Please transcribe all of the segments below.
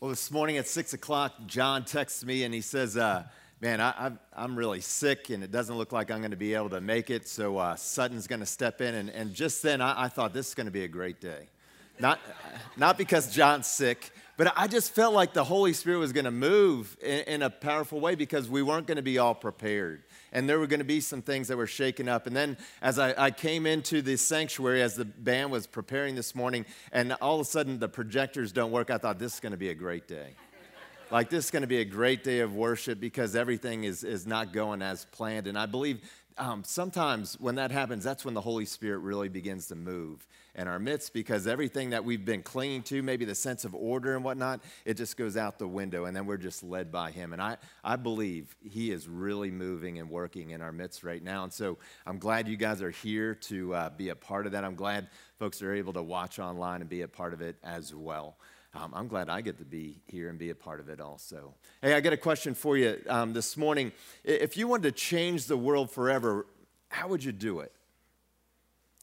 Well, this morning at six o'clock, John texts me and he says, uh, Man, I, am really sick and it doesn't look like I'm going to be able to make it. So uh, Sutton's going to step in. And, and just then I, I, thought this is going to be a great day. Not, not because John's sick, but I just felt like the Holy Spirit was going to move in, in a powerful way because we weren't going to be all prepared and there were going to be some things that were shaken up. And then as I, I, came into the sanctuary, as the band was preparing this morning, and all of a sudden the projectors don't work, I thought this is going to be a great day. like this is going to be a great day of worship because everything is, is not going as planned. And I believe um, sometimes when that happens, that's when the Holy Spirit really begins to move in our midst because everything that we've been clinging to, maybe the sense of order and whatnot, it just goes out the window and then we're just led by Him. And I, I believe He is really moving and working in our midst right now. And so I'm glad you guys are here to uh, be a part of that. I'm glad folks are able to watch online and be a part of it as well. Um, I'm glad I get to be here and be a part of it also. Hey, I got a question for you um, this morning. If you wanted to change the world forever, how would you do it?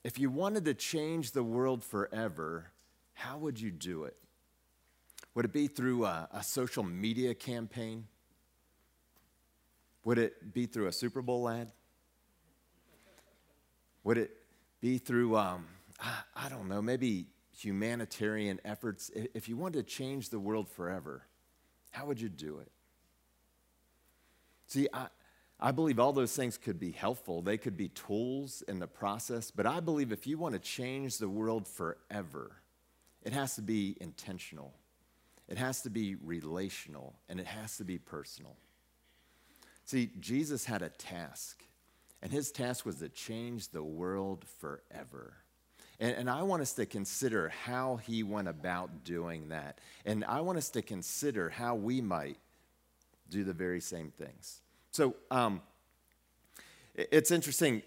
If you wanted to change the world forever, how would you do it? Would it be through a, a social media campaign? Would it be through a Super Bowl ad? Would it be through, um, I, I don't know, maybe humanitarian efforts? If you wanted to change the world forever, how would you do it? See, I, I believe all those things could be helpful. They could be tools in the process. But I believe if you want to change the world forever, it has to be intentional, it has to be relational, and it has to be personal. See, Jesus had a task, and his task was to change the world forever. And, and, I want us to consider how he went about doing that. And I want us to consider how we might do the very same things. So um, it's interesting.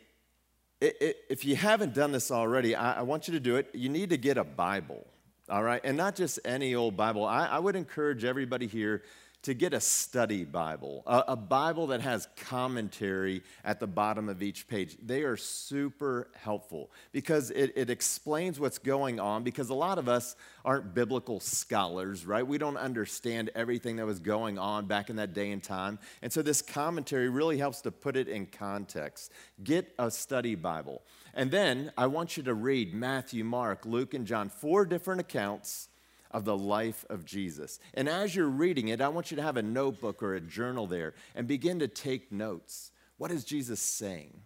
if you haven't done this already, I, want you to do it. You need to get a Bible, all right? And not just any old Bible. I, I would encourage everybody here to get a study Bible, a, a, Bible that has commentary at the bottom of each page. They are super helpful because it, it explains what's going on. Because a lot of us aren't biblical scholars, right? We don't understand everything that was going on back in that day and time. And so this commentary really helps to put it in context. Get a study Bible. And then I want you to read Matthew, Mark, Luke, and John, four different accounts of the life of Jesus. And as you're reading it, I want you to have a notebook or a journal there and begin to take notes. What is Jesus saying?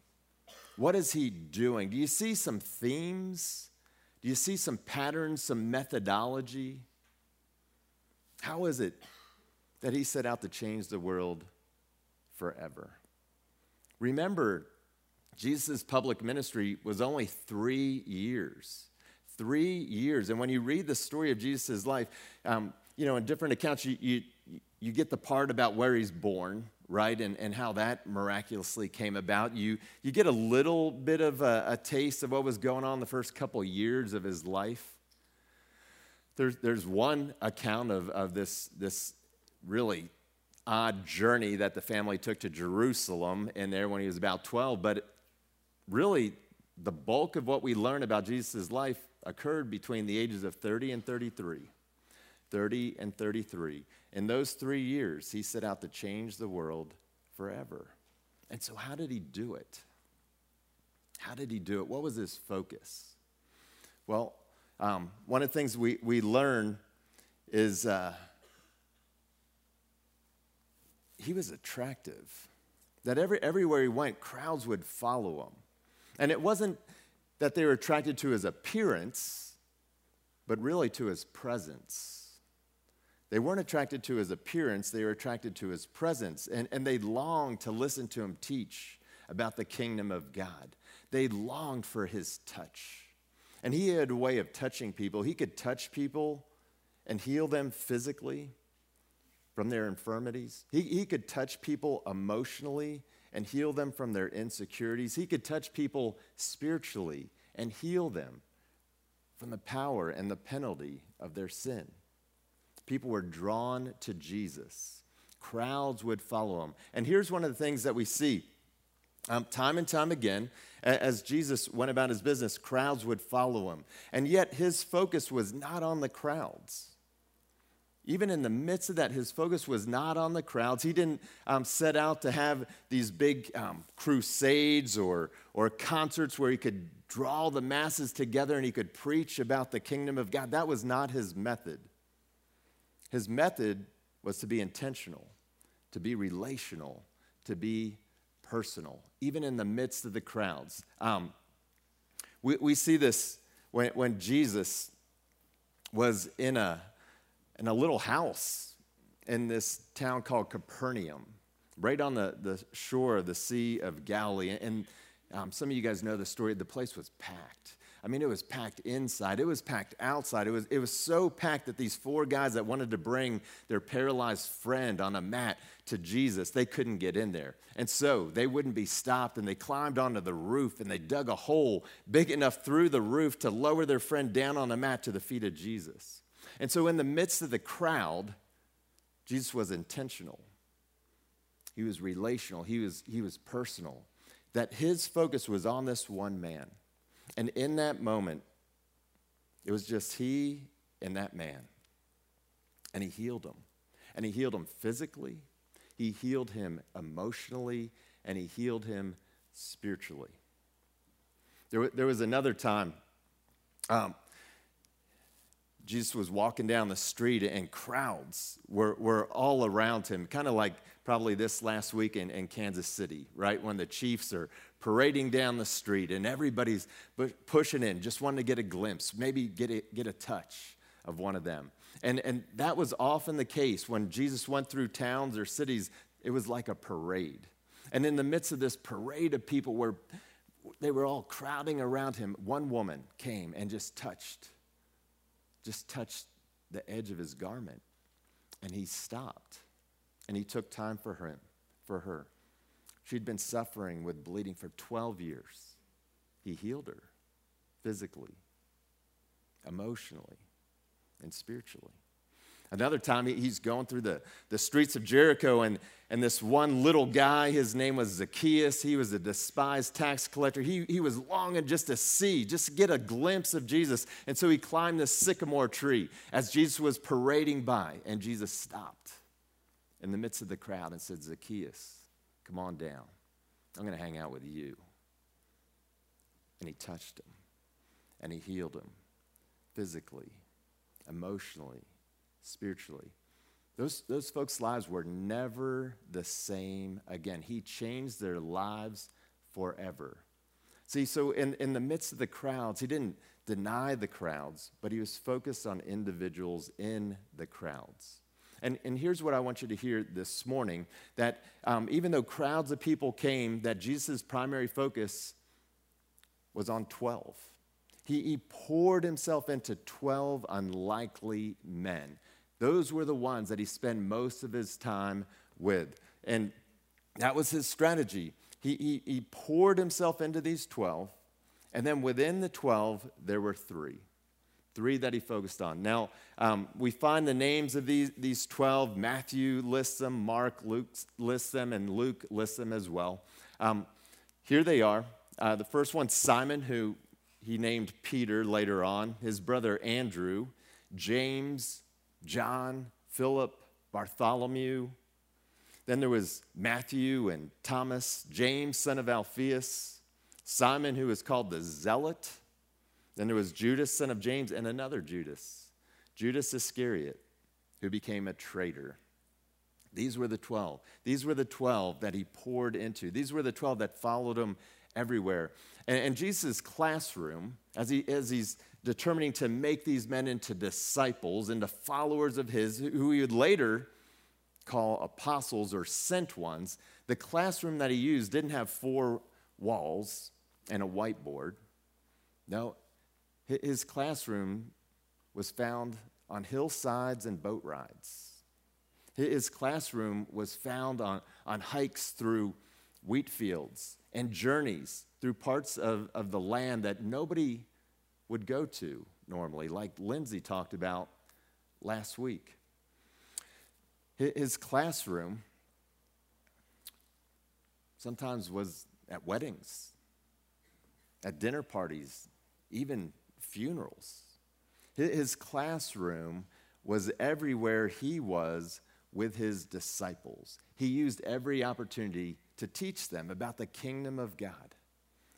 What is he doing? Do you see some themes? Do you see some patterns, some methodology? How is it that he set out to change the world forever? Remember, Jesus' public ministry was only three years. Three years. And when you read the story of Jesus' life, um, you know, in different accounts, you, you, you get the part about where he's born, right? And, and how that miraculously came about. You, you get a little bit of a, a taste of what was going on the first couple years of his life. There's, there's one account of, of this, this really odd journey that the family took to Jerusalem in there when he was about 12. But really, the bulk of what we learn about Jesus' life occurred between the ages of 30 and 33. 30 and 33. In those three years, he set out to change the world forever. And so, how did he do it? How did he do it? What was his focus? Well, um, one of the things we, we learn is uh, he was attractive. That every, everywhere he went, crowds would follow him. And it wasn't that they were attracted to his appearance, but really to his presence. They weren't attracted to his appearance, they were attracted to his presence. And, and they longed to listen to him teach about the kingdom of God. They longed for his touch. And he had a way of touching people. He could touch people and heal them physically from their infirmities. He, he could touch people emotionally and heal them from their insecurities. He could touch people spiritually and heal them from the power and the penalty of their sin. People were drawn to Jesus, crowds would follow him. And here's one of the things that we see um, time and time again, as Jesus went about his business, crowds would follow him. And yet his focus was not on the crowds. Even in the midst of that, his focus was not on the crowds. He didn't um, set out to have these big um, crusades or, or concerts where he could draw the masses together and he could preach about the kingdom of God. That was not his method. His method was to be intentional, to be relational, to be personal, even in the midst of the crowds. Um, we, we see this when, when Jesus was in a in a little house in this town called Capernaum, right on the, the shore of the Sea of Galilee. And um, some of you guys know the story. The place was packed. I mean, it was packed inside, it was packed outside. It was, it was so packed that these four guys that wanted to bring their paralyzed friend on a mat to Jesus, they couldn't get in there. And so they wouldn't be stopped, and they climbed onto the roof and they dug a hole big enough through the roof to lower their friend down on the mat to the feet of Jesus. And so, in the midst of the crowd, Jesus was intentional. He was relational. He was, he was personal. That his focus was on this one man. And in that moment, it was just he and that man. And he healed him. And he healed him physically, he healed him emotionally, and he healed him spiritually. There, there was another time um, Jesus was walking down the street and crowds were, were all around him, kind of like probably this last week in, in Kansas City, right? When the Chiefs are parading down the street and everybody's pushing in, just wanting to get a glimpse, maybe get a, get a touch of one of them. And, and that was often the case when Jesus went through towns or cities, it was like a parade. And in the midst of this parade of people where they were all crowding around him, one woman came and just touched just touched the edge of his garment. And he stopped and he took time for him, for her. She'd been suffering with bleeding for 12 years. He healed her physically, emotionally, and spiritually. Another time, he's going through the, the streets of Jericho, and, and this one little guy, his name was Zacchaeus. He was a despised tax collector. He, he was longing just to see, just to get a glimpse of Jesus. And so he climbed this sycamore tree as Jesus was parading by, and Jesus stopped in the midst of the crowd and said, Zacchaeus, come on down. I'm going to hang out with you. And he touched him, and he healed him physically, emotionally spiritually. Those, those folks' lives were never the same again. He changed their lives forever. See, so in, in the midst of the crowds, he didn't deny the crowds, but he was focused on individuals in the crowds. And, and here's what I want you to hear this morning that um, even though crowds of people came, that Jesus' primary focus was on 12. He, he poured himself into 12 unlikely men. Those were the ones that he spent most of his time with. And that was his strategy. He, he, he poured himself into these 12, and then within the 12, there were three. Three that he focused on. Now, um, we find the names of these, these 12. Matthew lists them, Mark Luke lists them, and Luke lists them as well. Um, here they are. Uh, the first one, Simon, who he named Peter later on, his brother Andrew, James, John, Philip, Bartholomew. Then there was Matthew and Thomas, James, son of Alphaeus, Simon, who was called the Zealot. Then there was Judas, son of James, and another Judas, Judas Iscariot, who became a traitor. These were the 12. These were the 12 that he poured into. These were the 12 that followed him everywhere. And, and Jesus' classroom, as, he, as he's determining to make these men into disciples, into followers of his, who he would later call apostles or sent ones, the classroom that he used didn't have four walls and a whiteboard. No, his classroom was found on hillsides and boat rides. His classroom was found on, on hikes through wheat fields and journeys through parts of, of the land that nobody would go to normally, like Lindsay talked about last week. His classroom sometimes was at weddings, at dinner parties, even funerals. His classroom was everywhere he was with his disciples. He used every opportunity to teach them about the kingdom of God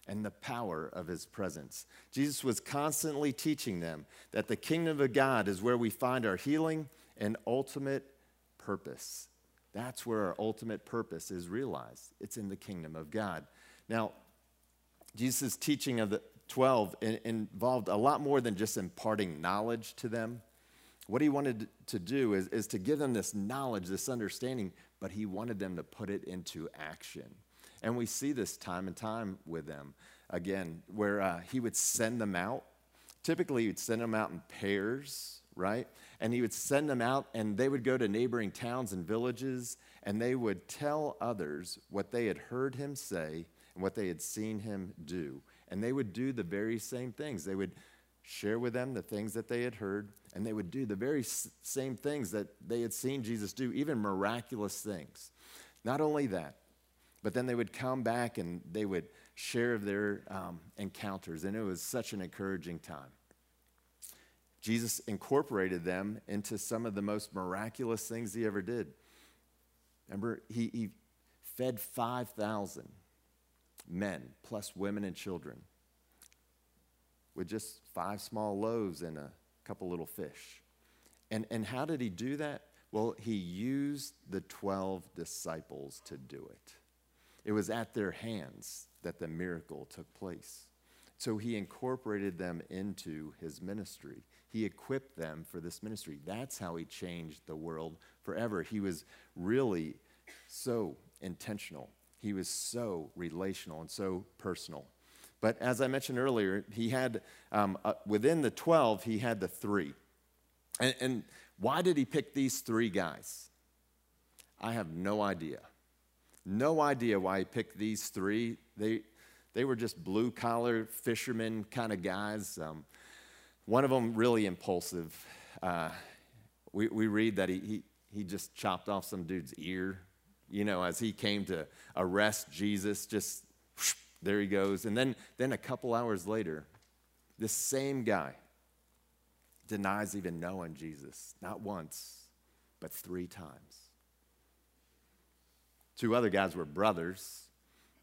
and the power of his presence. Jesus was constantly teaching them that the kingdom of God is where we find our healing and ultimate purpose. That's where our ultimate purpose is realized. It's in the kingdom of God. Now, Jesus' teaching of the 12 involved a lot more than just imparting knowledge to them. What he wanted to do is, is to give them this knowledge, this understanding, but he wanted them to put it into action. And we see this time and time with them again, where uh, he would send them out. Typically, he'd send them out in pairs, right? And he would send them out, and they would go to neighboring towns and villages, and they would tell others what they had heard him say and what they had seen him do. And they would do the very same things. They would share with them the things that they had heard, and they would do the very same things that they had seen Jesus do, even miraculous things. Not only that, but then they would come back and they would share their um, encounters, and it was such an encouraging time. Jesus incorporated them into some of the most miraculous things he ever did. Remember, he, he fed 5,000 men, plus women and children, with just five small loaves and a couple little fish. And, and how did he do that? Well, he used the 12 disciples to do it. It was at their hands that the miracle took place. So he incorporated them into his ministry. He equipped them for this ministry. That's how he changed the world forever. He was really so intentional. He was so relational and so personal. But as I mentioned earlier, he had, um, uh, within the 12, he had the three. And, and why did he pick these three guys? I have no idea. No idea why he picked these three. They, they were just blue collar fishermen kind of guys. Um, one of them really impulsive. Uh, we, we read that he, he, he just chopped off some dude's ear you know, as he came to arrest Jesus, just whoosh, there he goes. And then, then a couple hours later, this same guy denies even knowing Jesus, not once, but three times. Two other guys were brothers.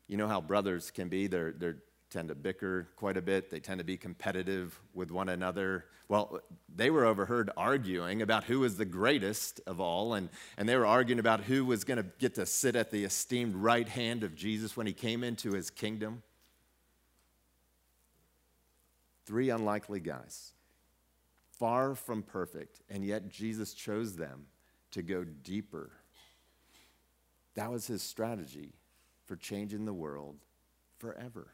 You know how brothers can be. They're, they're tend to bicker quite a bit. They tend to be competitive with one another. Well, they were overheard arguing about who was the greatest of all, and, and they were arguing about who was going to get to sit at the esteemed right hand of Jesus when he came into his kingdom. Three unlikely guys, far from perfect, and yet Jesus chose them to go deeper. That was his strategy for changing the world forever.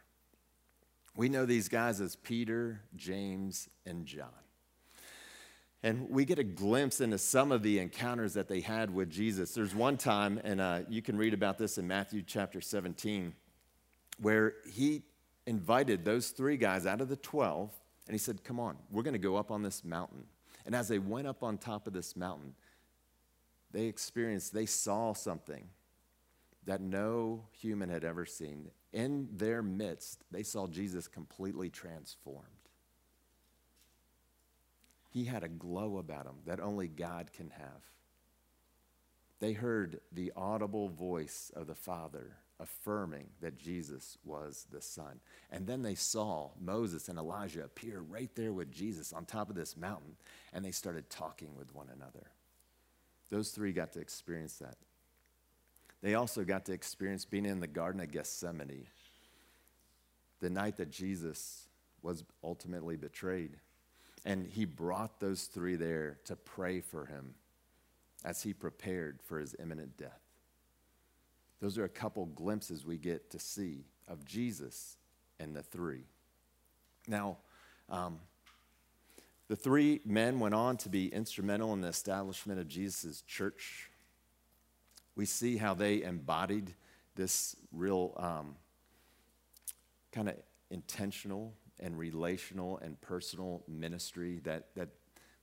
We know these guys as Peter, James, and John. And we get a glimpse into some of the encounters that they had with Jesus. There's one time, and uh, you can read about this in Matthew chapter 17, where he invited those three guys out of the 12, and he said, Come on, we're going to go up on this mountain. And as they went up on top of this mountain, they experienced, they saw something that no human had ever seen in their midst, they saw Jesus completely transformed. He had a glow about him that only God can have. They heard the audible voice of the Father affirming that Jesus was the Son. And then they saw Moses and Elijah appear right there with Jesus on top of this mountain, and they started talking with one another. Those three got to experience that. They also got to experience being in the Garden of Gethsemane the night that Jesus was ultimately betrayed. And he brought those three there to pray for him as he prepared for his imminent death. Those are a couple glimpses we get to see of Jesus and the three. Now, um, the three men went on to be instrumental in the establishment of Jesus' church we see how they embodied this real um, kind of intentional and relational and personal ministry that, that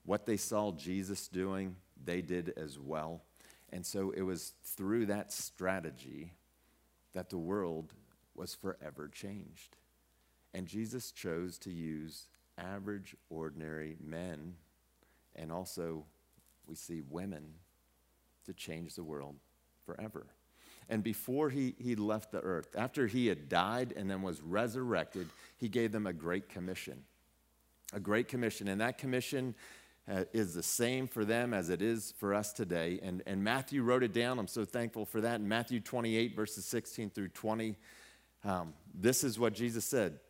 what they saw Jesus doing, they did as well. And so it was through that strategy that the world was forever changed. And Jesus chose to use average, ordinary men and also we see women to change the world forever. And before he, he left the earth, after he had died and then was resurrected, he gave them a great commission. A great commission. And that commission uh, is the same for them as it is for us today. And, and Matthew wrote it down. I'm so thankful for that. In Matthew 28, verses 16 through 20, um, this is what Jesus said.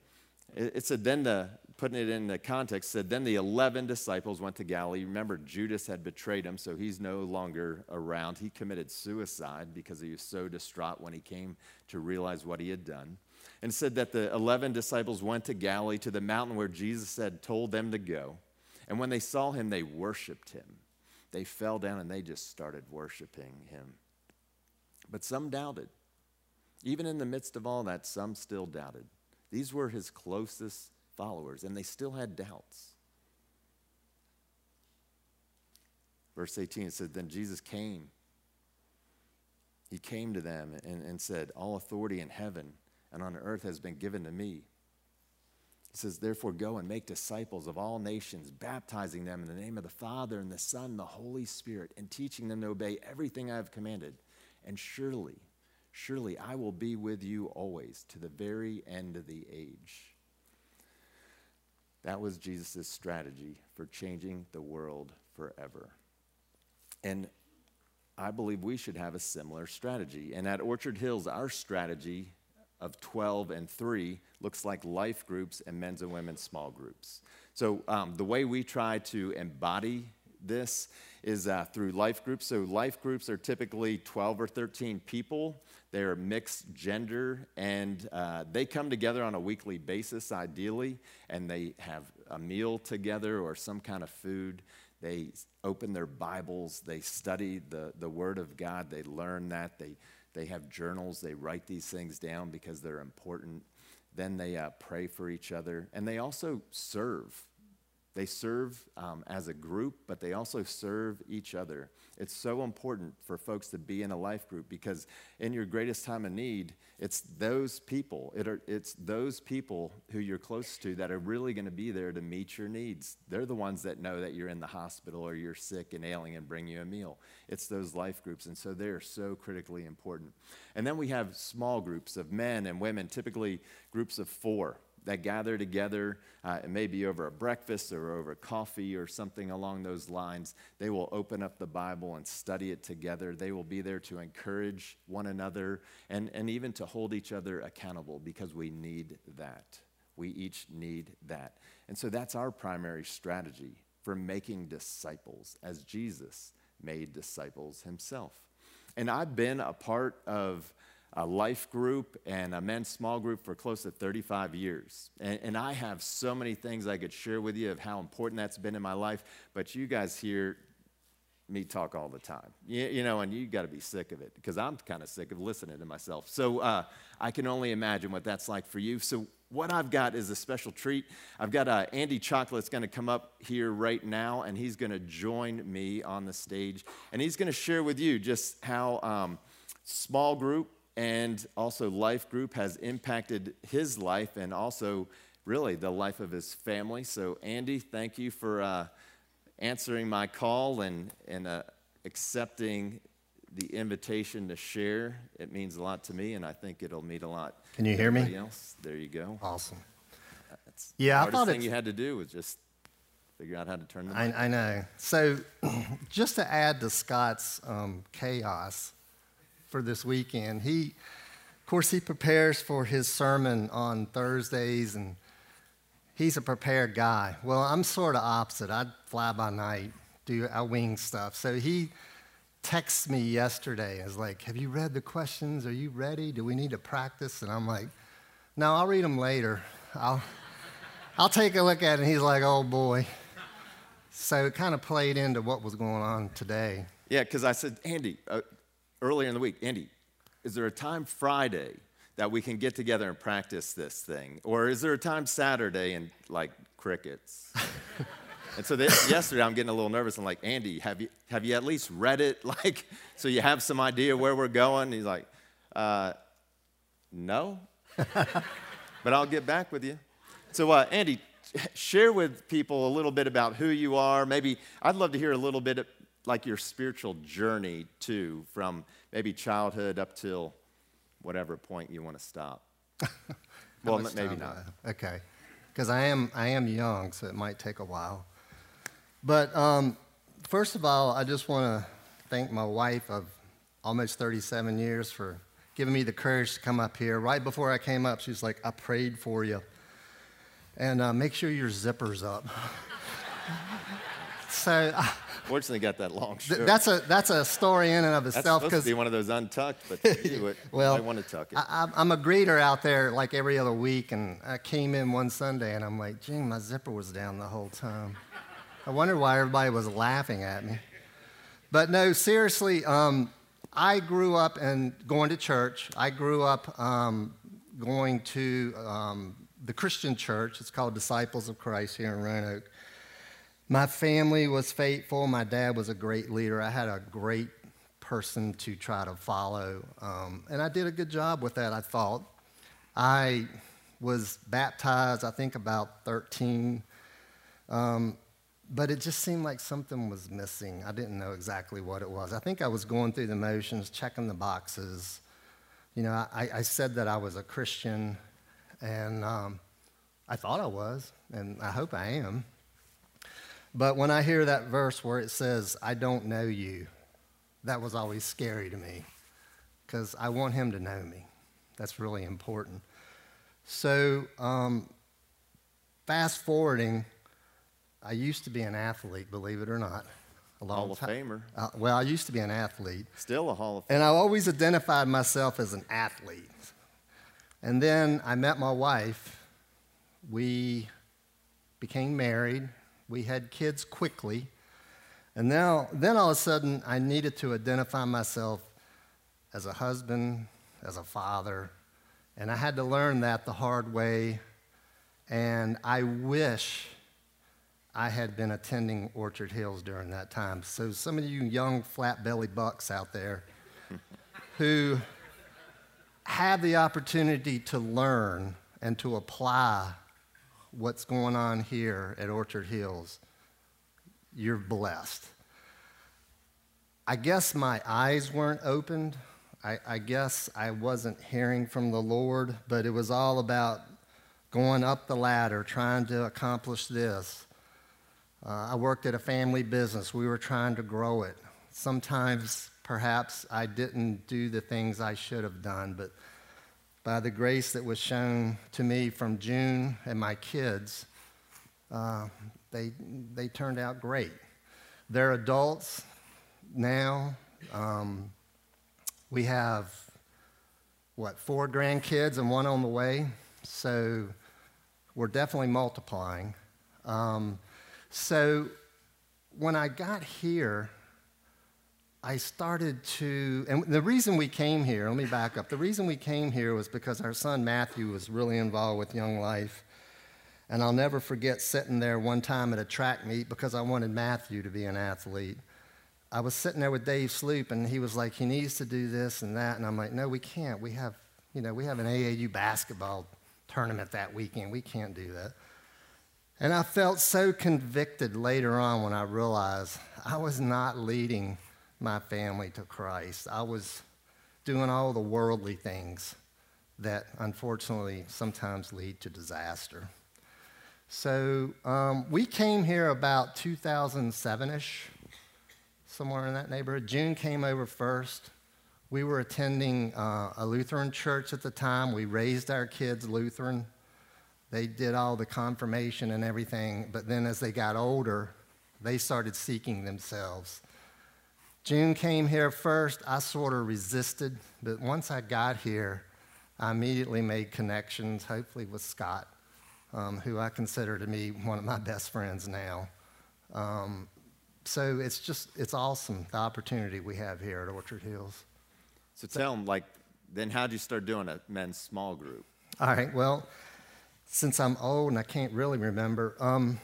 It, said, then the, putting it in the context, said, Then the 11 disciples went to Galilee. Remember, Judas had betrayed him, so he's no longer around. He committed suicide because he was so distraught when he came to realize what he had done. And said that the 11 disciples went to Galilee, to the mountain where Jesus had told them to go. And when they saw him, they worshiped him. They fell down and they just started worshiping him. But some doubted. Even in the midst of all that, some still doubted. These were his closest followers, and they still had doubts. Verse 18, it said, Then Jesus came. He came to them and, and said, All authority in heaven and on earth has been given to me. He says, Therefore, go and make disciples of all nations, baptizing them in the name of the Father and the Son and the Holy Spirit, and teaching them to obey everything I have commanded. And surely, surely I will be with you always to the very end of the age. That was Jesus' strategy for changing the world forever. And I believe we should have a similar strategy. And at Orchard Hills, our strategy of 12 and 3 looks like life groups and men's and women's small groups. So, um, the way we try to embody this is uh, through life groups. So, life groups are typically 12 or 13 people. They're mixed gender, and uh, they come together on a weekly basis, ideally, and they have a meal together or some kind of food. They open their Bibles, they study the, the Word of God, they learn that, they, they have journals, they write these things down because they're important. Then they uh, pray for each other, and they also serve they serve um, as a group, but they also serve each other. It's so important for folks to be in a life group because in your greatest time of need, it's those people. It are, it's those people who you're close to that are really going to be there to meet your needs. They're the ones that know that you're in the hospital or you're sick and ailing and bring you a meal. It's those life groups, and so they're so critically important. And then we have small groups of men and women, typically groups of four that gather together. Uh, it may be over a breakfast or over coffee or something along those lines. They will open up the Bible and study it together. They will be there to encourage one another and, and even to hold each other accountable because we need that. We each need that. And so that's our primary strategy for making disciples as Jesus made disciples himself. And I've been a part of a life group and a men's small group for close to 35 years. And, and, I have so many things I could share with you of how important that's been in my life, but you guys hear me talk all the time. You, you know, and you got to be sick of it because I'm kind of sick of listening to myself. So uh, I can only imagine what that's like for you. So, what I've got is a special treat. I've got uh, Andy Chocolate's going to come up here right now, and he's going to join me on the stage, and he's going to share with you just how um, small group and also life group has impacted his life and also really the life of his family. So andy thank you for uh, answering my call and, and uh, accepting the invitation to share. It means a lot to me and i think it'll mean a lot can you hear me? else. there you go. Awesome. That's yeah the i thought thing you had to do was just figure out how to turn them I, I know. So just to add to scott's um, chaos for this weekend. He, of course, he prepares for his sermon on Thursdays, and he's a prepared guy. Well, I'm sort of opposite. I fly by night, do I wing stuff. So he texts me yesterday. Is like, "Have you read the questions? Are you ready? Do we need to practice?" And I'm like, "No, I'll read them later. I'll." I'll take a look at it. And he's like, oh boy. So it kind of played into what was going on today. Yeah, because I said, Andy, uh, earlier in the week, Andy, is there a time Friday that we can get together and practice this thing? Or is there a time Saturday and like crickets? and so this, yesterday I'm getting a little nervous. I'm like, Andy, have you, have you at least read it? Like, so you have some idea where we're going? he's like, uh, no, but I'll get back with you. So, uh, Andy, share with people a little bit about who you are. Maybe I'd love to hear a little bit like your spiritual journey too, from maybe childhood up till whatever point you want to stop. well, maybe not. Okay, because I am I am young, so it might take a while. But um, first of all, I just want to thank my wife of almost 37 years for giving me the courage to come up here. Right before I came up, she was like, "I prayed for you, and uh, make sure your zipper's up." so. Uh, Fortunately, got that long th- shirt. that's a that's a story in and of That's itself supposed to be one of those untucked, but you, it, well, I want to tuck it. I, I'm- I'm a greeter out there like every other week, and I came in one Sunday and I'm like, gee, my zipper was down the whole time. I wonder why everybody was laughing at me. But no, seriously, um, I grew up and going to church. I grew up um, going to um, the Christian church. It's called Disciples of Christ here in Roanoke. My family was faithful. My dad was a great leader. I had a great person to try to follow. Um, and I did a good job with that, I thought. I was baptized, I think, about 13. Um, but it just seemed like something was missing. I didn't know exactly what it was. I think I was going through the motions, checking the boxes. You know, I, I said that I was a Christian, and um, I thought I was, and I hope I am. But when I hear that verse where it says, I don't know you, that was always scary to me because I want him to know me. That's really important. So, um, fast forwarding, I used to be an athlete, believe it or not. A long Hall of Famer. Uh, well, I used to be an athlete. Still a Hall of Famer. And I always identified myself as an athlete. And then I met my wife. We became married. We had kids quickly. And now, then all of a sudden, I needed to identify myself as a husband, as a father. And I had to learn that the hard way. And I wish I had been attending Orchard Hills during that time. So, some of you young flat belly bucks out there who have the opportunity to learn and to apply what's going on here at Orchard Hills, you're blessed. I guess my eyes weren't opened. I, I guess I wasn't hearing from the Lord, but it was all about going up the ladder, trying to accomplish this. Uh, I worked at a family business. We were trying to grow it. Sometimes, perhaps, I didn't do the things I should have done, but by the grace that was shown to me from June and my kids, uh, they, they turned out great. They're adults now. Um, we have, what, four grandkids and one on the way. So we're definitely multiplying. Um, so when I got here, I started to, and the reason we came here, let me back up. The reason we came here was because our son Matthew was really involved with Young Life. And I'll never forget sitting there one time at a track meet because I wanted Matthew to be an athlete. I was sitting there with Dave Sloop, and he was like, he needs to do this and that. And I'm like, no, we can't. We have, you know, we have an AAU basketball tournament that weekend. We can't do that. And I felt so convicted later on when I realized I was not leading my family to Christ. I was doing all the worldly things that unfortunately sometimes lead to disaster. So um, we came here about 2007 ish, somewhere in that neighborhood. June came over first. We were attending uh, a Lutheran church at the time. We raised our kids Lutheran. They did all the confirmation and everything, but then as they got older, they started seeking themselves. June came here first. I sort of resisted, but once I got here, I immediately made connections, hopefully with Scott, um, who I consider to be one of my best friends now. Um, so it's just, it's awesome, the opportunity we have here at Orchard Hills. So tell them, like, then how'd you start doing a men's small group? All right, well, since I'm old and I can't really remember, um,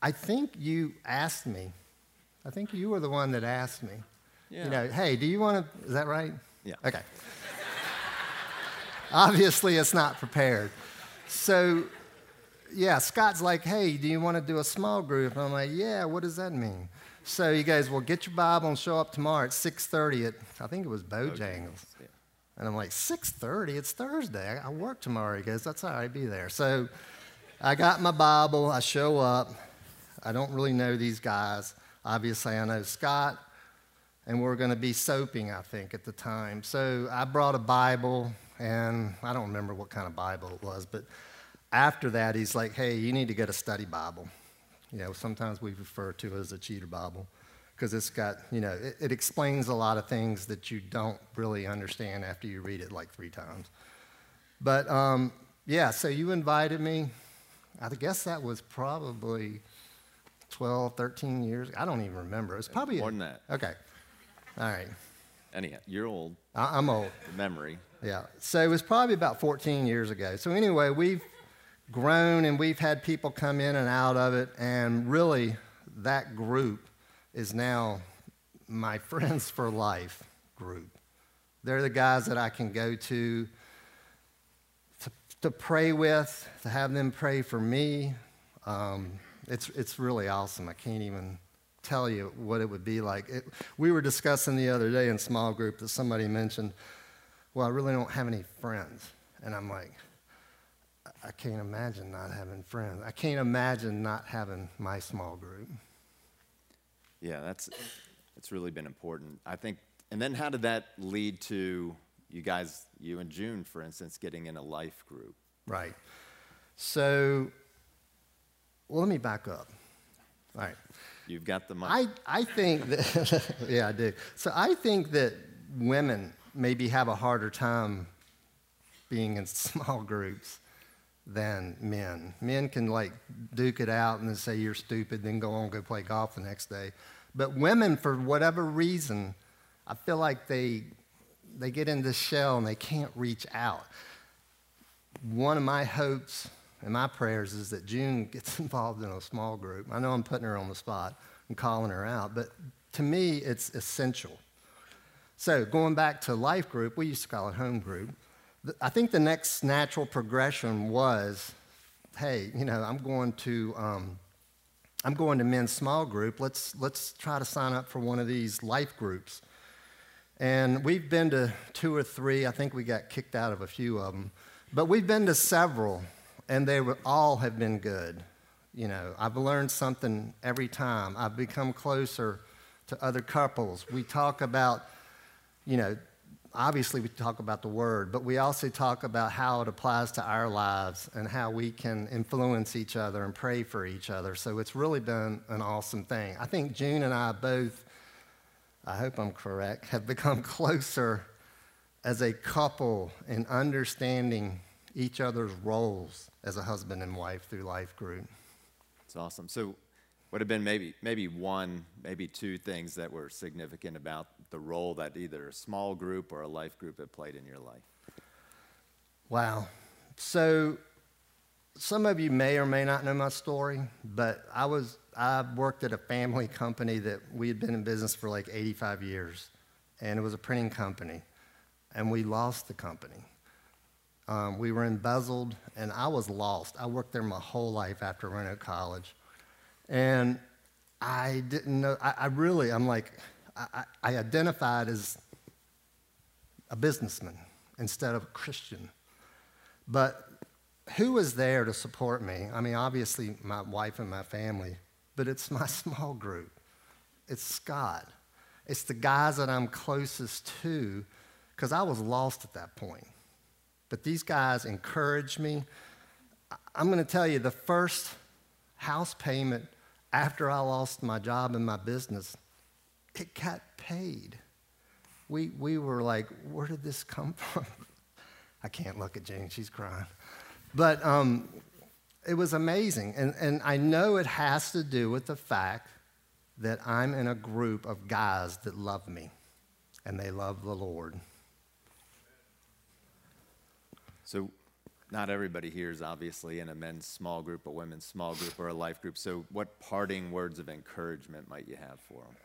I think you asked me. I think you were the one that asked me. Yeah. You know, hey, do you want to? Is that right? Yeah. Okay. Obviously, it's not prepared. So, yeah, Scott's like, hey, do you want to do a small group? And I'm like, yeah, what does that mean? So he goes, well, get your Bible and show up tomorrow at 6.30 at, I think it was Bojangles. Yeah. And I'm like, 6.30? It's Thursday. I work tomorrow. He goes, that's all right, be there. So I got my Bible. I show up. I don't really know these guys. Obviously, I know Scott, and we're going to be soaping, I think, at the time. So I brought a Bible, and I don't remember what kind of Bible it was, but after that, he's like, hey, you need to get a study Bible. You know, sometimes we refer to it as a cheater Bible because it's got, you know, it, it, explains a lot of things that you don't really understand after you read it like three times. But um, yeah, so you invited me. I guess that was probably 12, 13 years. I don't even remember. It was probably more than that. Okay. All right. Anyhow, you're old. I, I'm old. Memory. Yeah. So it was probably about 14 years ago. So anyway, we've grown and we've had people come in and out of it, and really that group is now my friends for life group. They're the guys that I can go to, to, to pray with, to have them pray for me. Um, it's, it's really awesome. I can't even tell you what it would be like. It, we were discussing the other day in small group that somebody mentioned, well, I really don't have any friends. And I'm like, I can't imagine not having friends. I can't imagine not having my small group. Yeah, that's it's really been important. I think and then how did that lead to you guys, you and June, for instance, getting in a life group? Right. So well, let me back up. All right. You've got the money. I, I think that, yeah, I do. So I think that women maybe have a harder time being in small groups than men. Men can like duke it out and then say you're stupid, then go on and go play golf the next day. But women, for whatever reason, I feel like they they get in this shell and they can't reach out. One of my hopes and my prayers is that June gets involved in a small group. I know I'm putting her on the spot and calling her out, but to me, it's essential. So, going back to life group, we used to call it home group. I think the next natural progression was, hey, you know, I'm going to, um, I'm going to men's small group. Let's let's try to sign up for one of these life groups. And we've been to two or three. I think we got kicked out of a few of them, but we've been to several, and they were, all have been good. You know, I've learned something every time. I've become closer to other couples. We talk about, you know, obviously we talk about the word, but we also talk about how it applies to our lives and how we can influence each other and pray for each other. So it's really been an awesome thing. I think June and I both, I hope I'm correct, have become closer as a couple in understanding each other's roles as a husband and wife through Life Group. It's awesome. So would have been maybe maybe one, maybe two things that were significant about the role that either a small group or a life group had played in your life. Wow. So some of you may or may not know my story, but I was I worked at a family company that we had been in business for like 85 years, and it was a printing company, and we lost the company. Um, we were embezzled, and I was lost. I worked there my whole life after Roanoke College and I didn't know, I, I really, I'm like, I, I identified as a businessman instead of a Christian. But who was there to support me? I mean, obviously, my wife and my family, but it's my small group. It's Scott. It's the guys that I'm closest to because I was lost at that point. But these guys encouraged me. I'm going to tell you the first house payment after I lost my job and my business, it got paid. We, we were like, where did this come from? I can't look at Jane, she's crying. But um, it was amazing. And, and I know it has to do with the fact that I'm in a group of guys that love me and they love the Lord. So, not everybody here is obviously in a men's small group, a women's small group, or a life group. So, what parting words of encouragement might you have for them?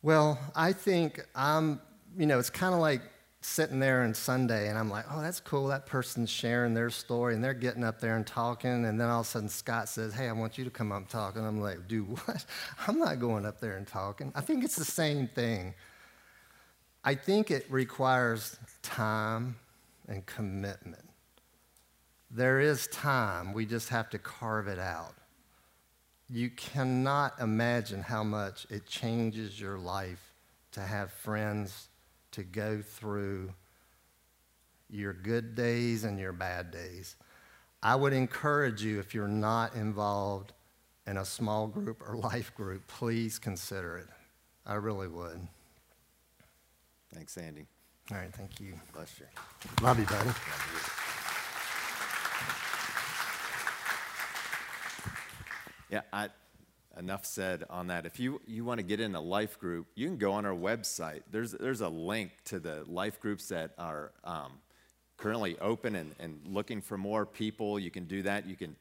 Well, I think I'm, you know, it's kind of like sitting there on Sunday and I'm like, oh, that's cool. That person's sharing their story and they're getting up there and talking. And then all of a sudden Scott says, hey, I want you to come up and talk. And I'm like, do what? I'm not going up there and talking. I think it's the same thing. I think it requires time and commitment. There is time, we just have to carve it out. You cannot imagine how much it changes your life to have friends to go through your good days and your bad days. I would encourage you, if you're not involved in a small group or life group, please consider it. I really would. Thanks, Andy. All right, thank you. Bless you. Love you, buddy. Love you. Yeah, I, enough said on that. If you, you want to get in a life group, you can go on our website. There's, there's a link to the life groups that are um, currently open and, and looking for more people. You can do that. You can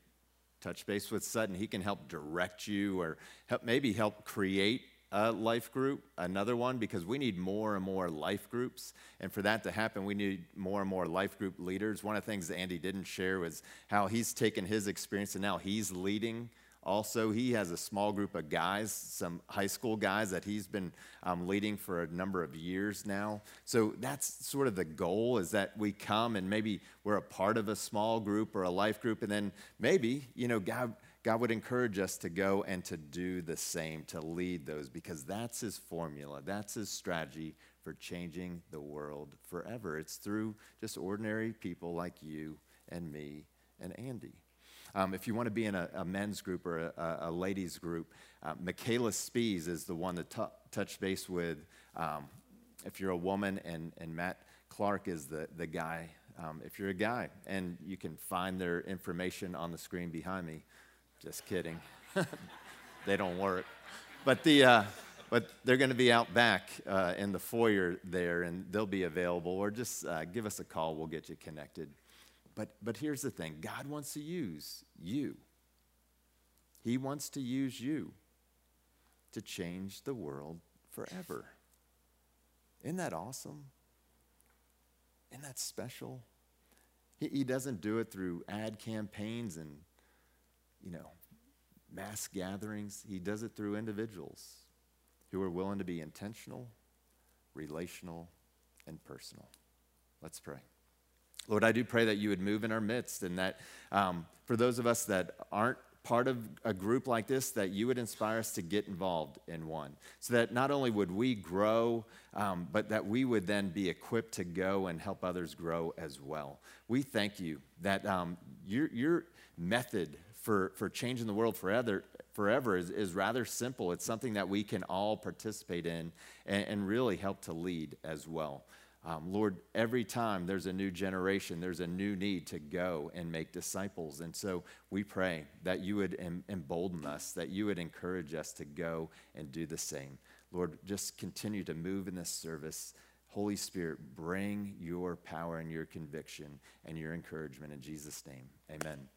touch base with Sutton. He can help direct you or help, maybe help create a life group, another one, because we need more and more life groups. And for that to happen, we need more and more life group leaders. One of the things that Andy didn't share was how he's taken his experience and now he's leading also, he has a small group of guys, some high school guys that he's been um, leading for a number of years now. So that's sort of the goal is that we come and maybe we're a part of a small group or a life group, and then maybe, you know, God, God would encourage us to go and to do the same, to lead those, because that's his formula, that's his strategy for changing the world forever. It's through just ordinary people like you and me and Andy. Um, if you want to be in a, a men's group or a, a ladies group, uh, Michaela Spees is the one that t- touched base with. Um, if you're a woman, and, and Matt Clark is the, the guy. Um, if you're a guy, and you can find their information on the screen behind me. Just kidding. they don't work. But the. Uh, but they're going to be out back uh, in the foyer there, and they'll be available. Or just uh, give us a call. We'll get you connected. But, but here's the thing God wants to use you, He wants to use you to change the world forever. Isn't that awesome? Isn't that special? He, he doesn't do it through ad campaigns and, you know, mass gatherings. He does it through individuals who are willing to be intentional, relational, and personal. Let's pray. Lord, I do pray that you would move in our midst and that um, for those of us that aren't part of a group like this, that you would inspire us to get involved in one. So that not only would we grow, um, but that we would then be equipped to go and help others grow as well. We thank you that um, your, your method for, for changing the world forever, forever is, is rather simple. It's something that we can all participate in and, and really help to lead as well. Um, Lord, every time there's a new generation, there's a new need to go and make disciples. And so we pray that you would em- embolden us, that you would encourage us to go and do the same. Lord, just continue to move in this service. Holy Spirit, bring your power and your conviction and your encouragement in Jesus' name. Amen.